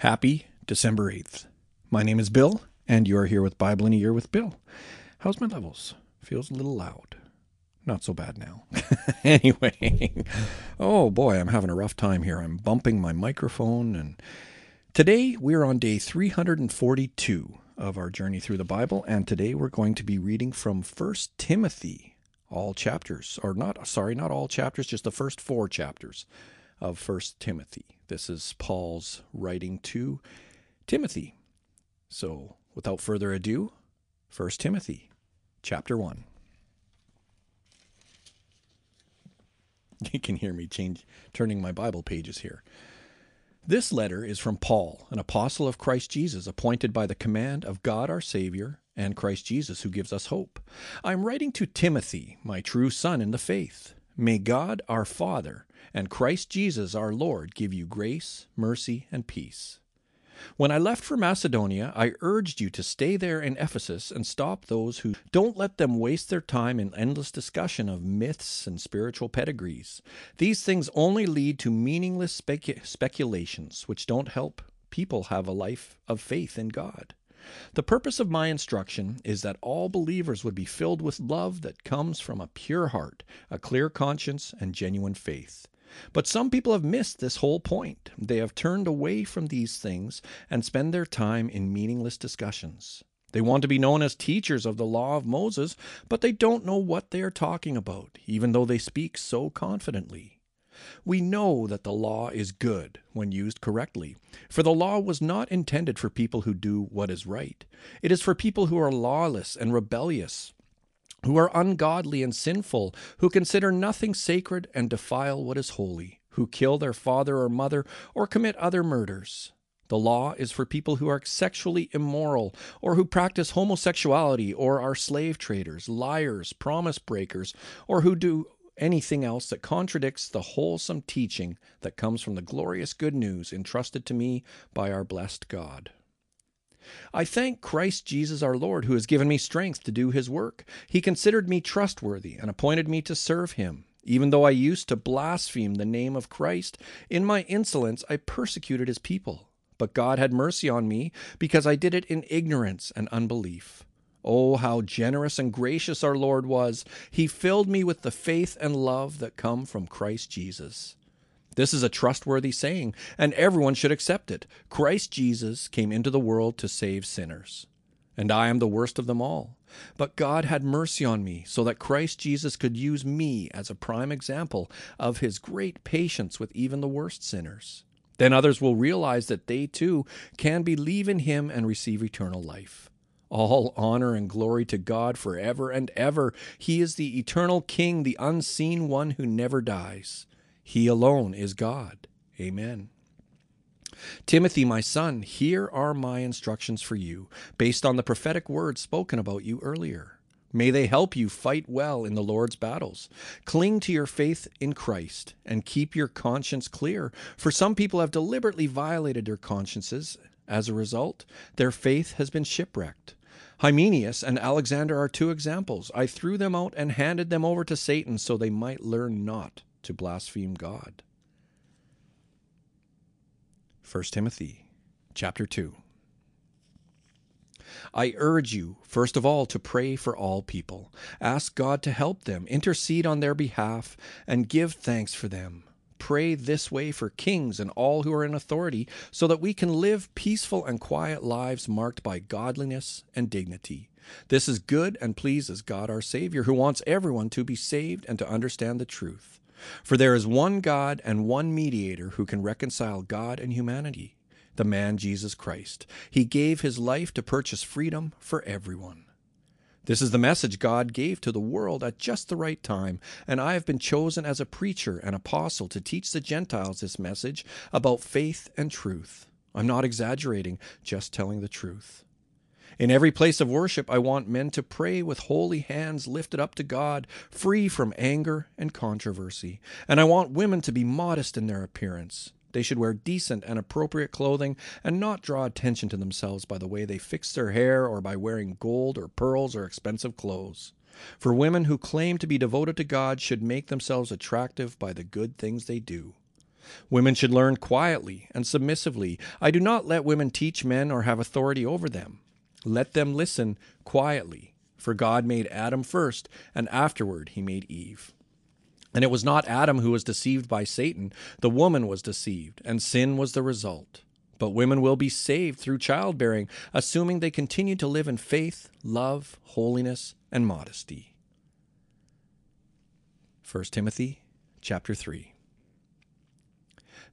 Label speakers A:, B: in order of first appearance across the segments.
A: Happy December 8th. My name is Bill, and you are here with Bible in a Year with Bill. How's my levels? Feels a little loud. Not so bad now. anyway, oh boy, I'm having a rough time here. I'm bumping my microphone, and today we're on day 342 of our journey through the Bible, and today we're going to be reading from First Timothy, all chapters, or not, sorry, not all chapters, just the first four chapters of First Timothy. This is Paul's writing to Timothy. So, without further ado, 1 Timothy chapter 1. You can hear me change turning my Bible pages here. This letter is from Paul, an apostle of Christ Jesus, appointed by the command of God our Savior and Christ Jesus, who gives us hope. I am writing to Timothy, my true son in the faith. May God our Father and Christ Jesus our Lord give you grace, mercy, and peace. When I left for Macedonia, I urged you to stay there in Ephesus and stop those who don't let them waste their time in endless discussion of myths and spiritual pedigrees. These things only lead to meaningless specu- speculations which don't help people have a life of faith in God. The purpose of my instruction is that all believers would be filled with love that comes from a pure heart, a clear conscience, and genuine faith. But some people have missed this whole point. They have turned away from these things and spend their time in meaningless discussions. They want to be known as teachers of the law of Moses, but they don't know what they are talking about, even though they speak so confidently. We know that the law is good when used correctly, for the law was not intended for people who do what is right. It is for people who are lawless and rebellious, who are ungodly and sinful, who consider nothing sacred and defile what is holy, who kill their father or mother or commit other murders. The law is for people who are sexually immoral, or who practice homosexuality, or are slave traders, liars, promise breakers, or who do anything else that contradicts the wholesome teaching that comes from the glorious good news entrusted to me by our blessed God. I thank Christ Jesus our Lord, who has given me strength to do his work. He considered me trustworthy and appointed me to serve him. Even though I used to blaspheme the name of Christ, in my insolence I persecuted his people. But God had mercy on me because I did it in ignorance and unbelief. Oh, how generous and gracious our Lord was! He filled me with the faith and love that come from Christ Jesus. This is a trustworthy saying, and everyone should accept it. Christ Jesus came into the world to save sinners. And I am the worst of them all. But God had mercy on me, so that Christ Jesus could use me as a prime example of his great patience with even the worst sinners. Then others will realize that they too can believe in him and receive eternal life. All honor and glory to God forever and ever. He is the eternal King, the unseen one who never dies. He alone is God. Amen. Timothy, my son, here are my instructions for you, based on the prophetic words spoken about you earlier. May they help you fight well in the Lord's battles. Cling to your faith in Christ and keep your conscience clear, for some people have deliberately violated their consciences. As a result, their faith has been shipwrecked. Hymenaeus and Alexander are two examples. I threw them out and handed them over to Satan so they might learn not to blaspheme God. 1 Timothy chapter 2 I urge you, first of all, to pray for all people. Ask God to help them, intercede on their behalf, and give thanks for them. Pray this way for kings and all who are in authority, so that we can live peaceful and quiet lives marked by godliness and dignity. This is good and pleases God our Savior, who wants everyone to be saved and to understand the truth. For there is one God and one mediator who can reconcile God and humanity, the man Jesus Christ. He gave his life to purchase freedom for everyone. This is the message God gave to the world at just the right time, and I have been chosen as a preacher and apostle to teach the Gentiles this message about faith and truth. I'm not exaggerating, just telling the truth. In every place of worship, I want men to pray with holy hands lifted up to God, free from anger and controversy. And I want women to be modest in their appearance. They should wear decent and appropriate clothing and not draw attention to themselves by the way they fix their hair or by wearing gold or pearls or expensive clothes. For women who claim to be devoted to God should make themselves attractive by the good things they do. Women should learn quietly and submissively. I do not let women teach men or have authority over them. Let them listen quietly, for God made Adam first, and afterward he made Eve. And it was not Adam who was deceived by Satan, the woman was deceived, and sin was the result. But women will be saved through childbearing, assuming they continue to live in faith, love, holiness, and modesty. 1 Timothy chapter 3.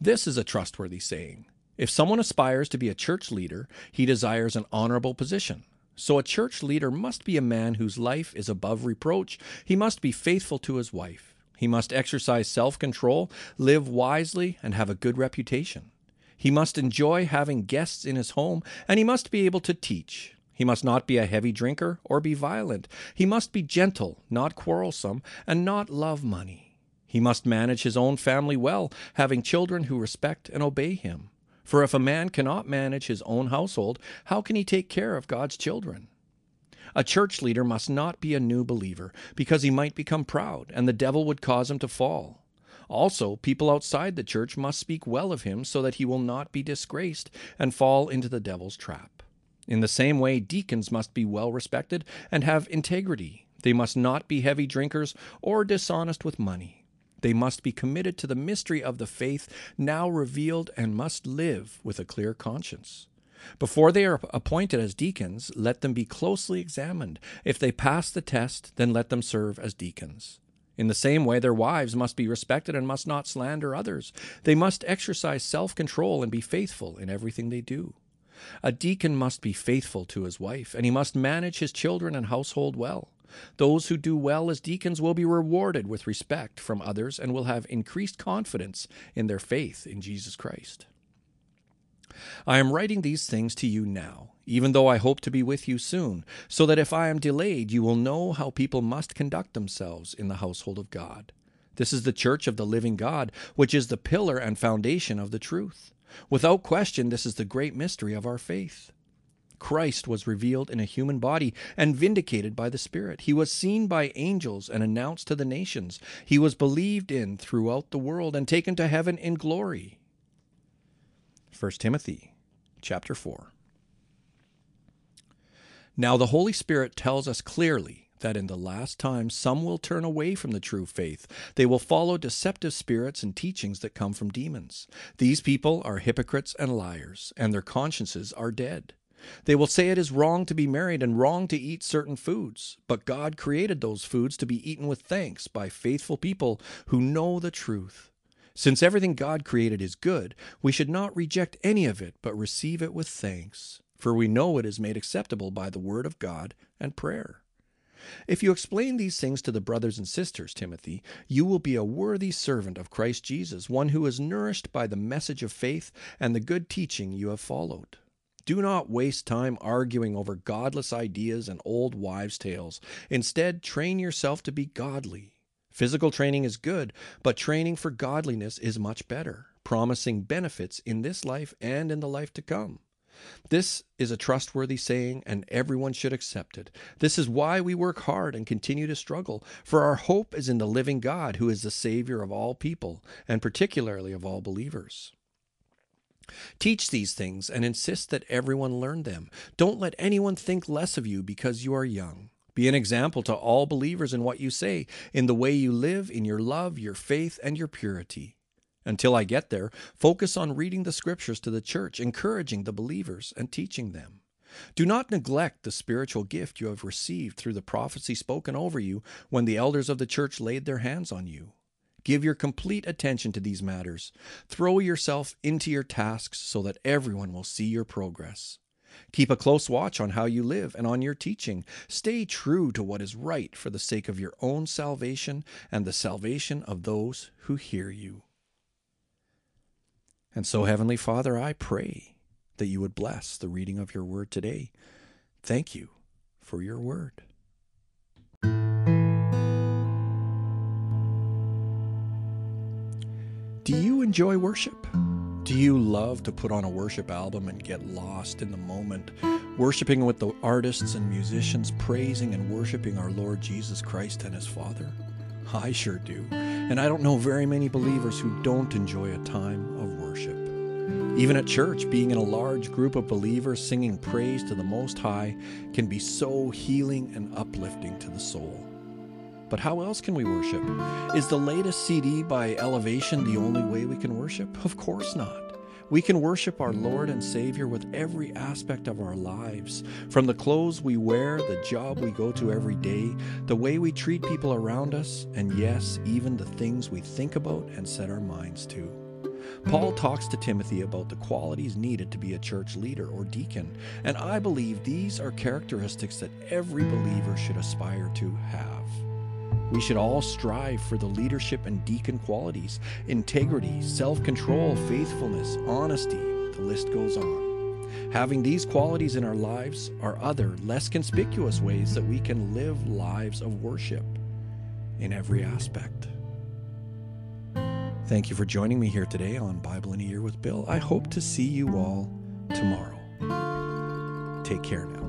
A: This is a trustworthy saying. If someone aspires to be a church leader, he desires an honorable position. So a church leader must be a man whose life is above reproach. He must be faithful to his wife. He must exercise self control, live wisely, and have a good reputation. He must enjoy having guests in his home, and he must be able to teach. He must not be a heavy drinker or be violent. He must be gentle, not quarrelsome, and not love money. He must manage his own family well, having children who respect and obey him. For if a man cannot manage his own household, how can he take care of God's children? A church leader must not be a new believer, because he might become proud, and the devil would cause him to fall. Also, people outside the church must speak well of him so that he will not be disgraced and fall into the devil's trap. In the same way, deacons must be well respected and have integrity. They must not be heavy drinkers or dishonest with money. They must be committed to the mystery of the faith now revealed and must live with a clear conscience. Before they are appointed as deacons, let them be closely examined. If they pass the test, then let them serve as deacons. In the same way, their wives must be respected and must not slander others. They must exercise self control and be faithful in everything they do. A deacon must be faithful to his wife, and he must manage his children and household well. Those who do well as deacons will be rewarded with respect from others and will have increased confidence in their faith in Jesus Christ. I am writing these things to you now, even though I hope to be with you soon, so that if I am delayed, you will know how people must conduct themselves in the household of God. This is the church of the living God, which is the pillar and foundation of the truth. Without question, this is the great mystery of our faith. Christ was revealed in a human body and vindicated by the Spirit. He was seen by angels and announced to the nations. He was believed in throughout the world and taken to heaven in glory. 1 Timothy chapter 4. Now the Holy Spirit tells us clearly that in the last times some will turn away from the true faith. They will follow deceptive spirits and teachings that come from demons. These people are hypocrites and liars, and their consciences are dead. They will say it is wrong to be married and wrong to eat certain foods, but God created those foods to be eaten with thanks by faithful people who know the truth. Since everything God created is good, we should not reject any of it, but receive it with thanks, for we know it is made acceptable by the word of God and prayer. If you explain these things to the brothers and sisters, Timothy, you will be a worthy servant of Christ Jesus, one who is nourished by the message of faith and the good teaching you have followed. Do not waste time arguing over godless ideas and old wives' tales. Instead, train yourself to be godly. Physical training is good, but training for godliness is much better, promising benefits in this life and in the life to come. This is a trustworthy saying, and everyone should accept it. This is why we work hard and continue to struggle, for our hope is in the living God, who is the Savior of all people, and particularly of all believers. Teach these things and insist that everyone learn them. Don't let anyone think less of you because you are young. Be an example to all believers in what you say, in the way you live, in your love, your faith, and your purity. Until I get there, focus on reading the scriptures to the church, encouraging the believers, and teaching them. Do not neglect the spiritual gift you have received through the prophecy spoken over you when the elders of the church laid their hands on you. Give your complete attention to these matters. Throw yourself into your tasks so that everyone will see your progress. Keep a close watch on how you live and on your teaching. Stay true to what is right for the sake of your own salvation and the salvation of those who hear you. And so, Heavenly Father, I pray that you would bless the reading of your word today. Thank you for your word. Do you enjoy worship? Do you love to put on a worship album and get lost in the moment, worshiping with the artists and musicians, praising and worshiping our Lord Jesus Christ and His Father? I sure do. And I don't know very many believers who don't enjoy a time of worship. Even at church, being in a large group of believers singing praise to the Most High can be so healing and uplifting to the soul. But how else can we worship? Is the latest CD by Elevation the only way we can worship? Of course not. We can worship our Lord and Savior with every aspect of our lives from the clothes we wear, the job we go to every day, the way we treat people around us, and yes, even the things we think about and set our minds to. Paul talks to Timothy about the qualities needed to be a church leader or deacon, and I believe these are characteristics that every believer should aspire to have. We should all strive for the leadership and deacon qualities integrity, self control, faithfulness, honesty. The list goes on. Having these qualities in our lives are other, less conspicuous ways that we can live lives of worship in every aspect. Thank you for joining me here today on Bible in a Year with Bill. I hope to see you all tomorrow. Take care now.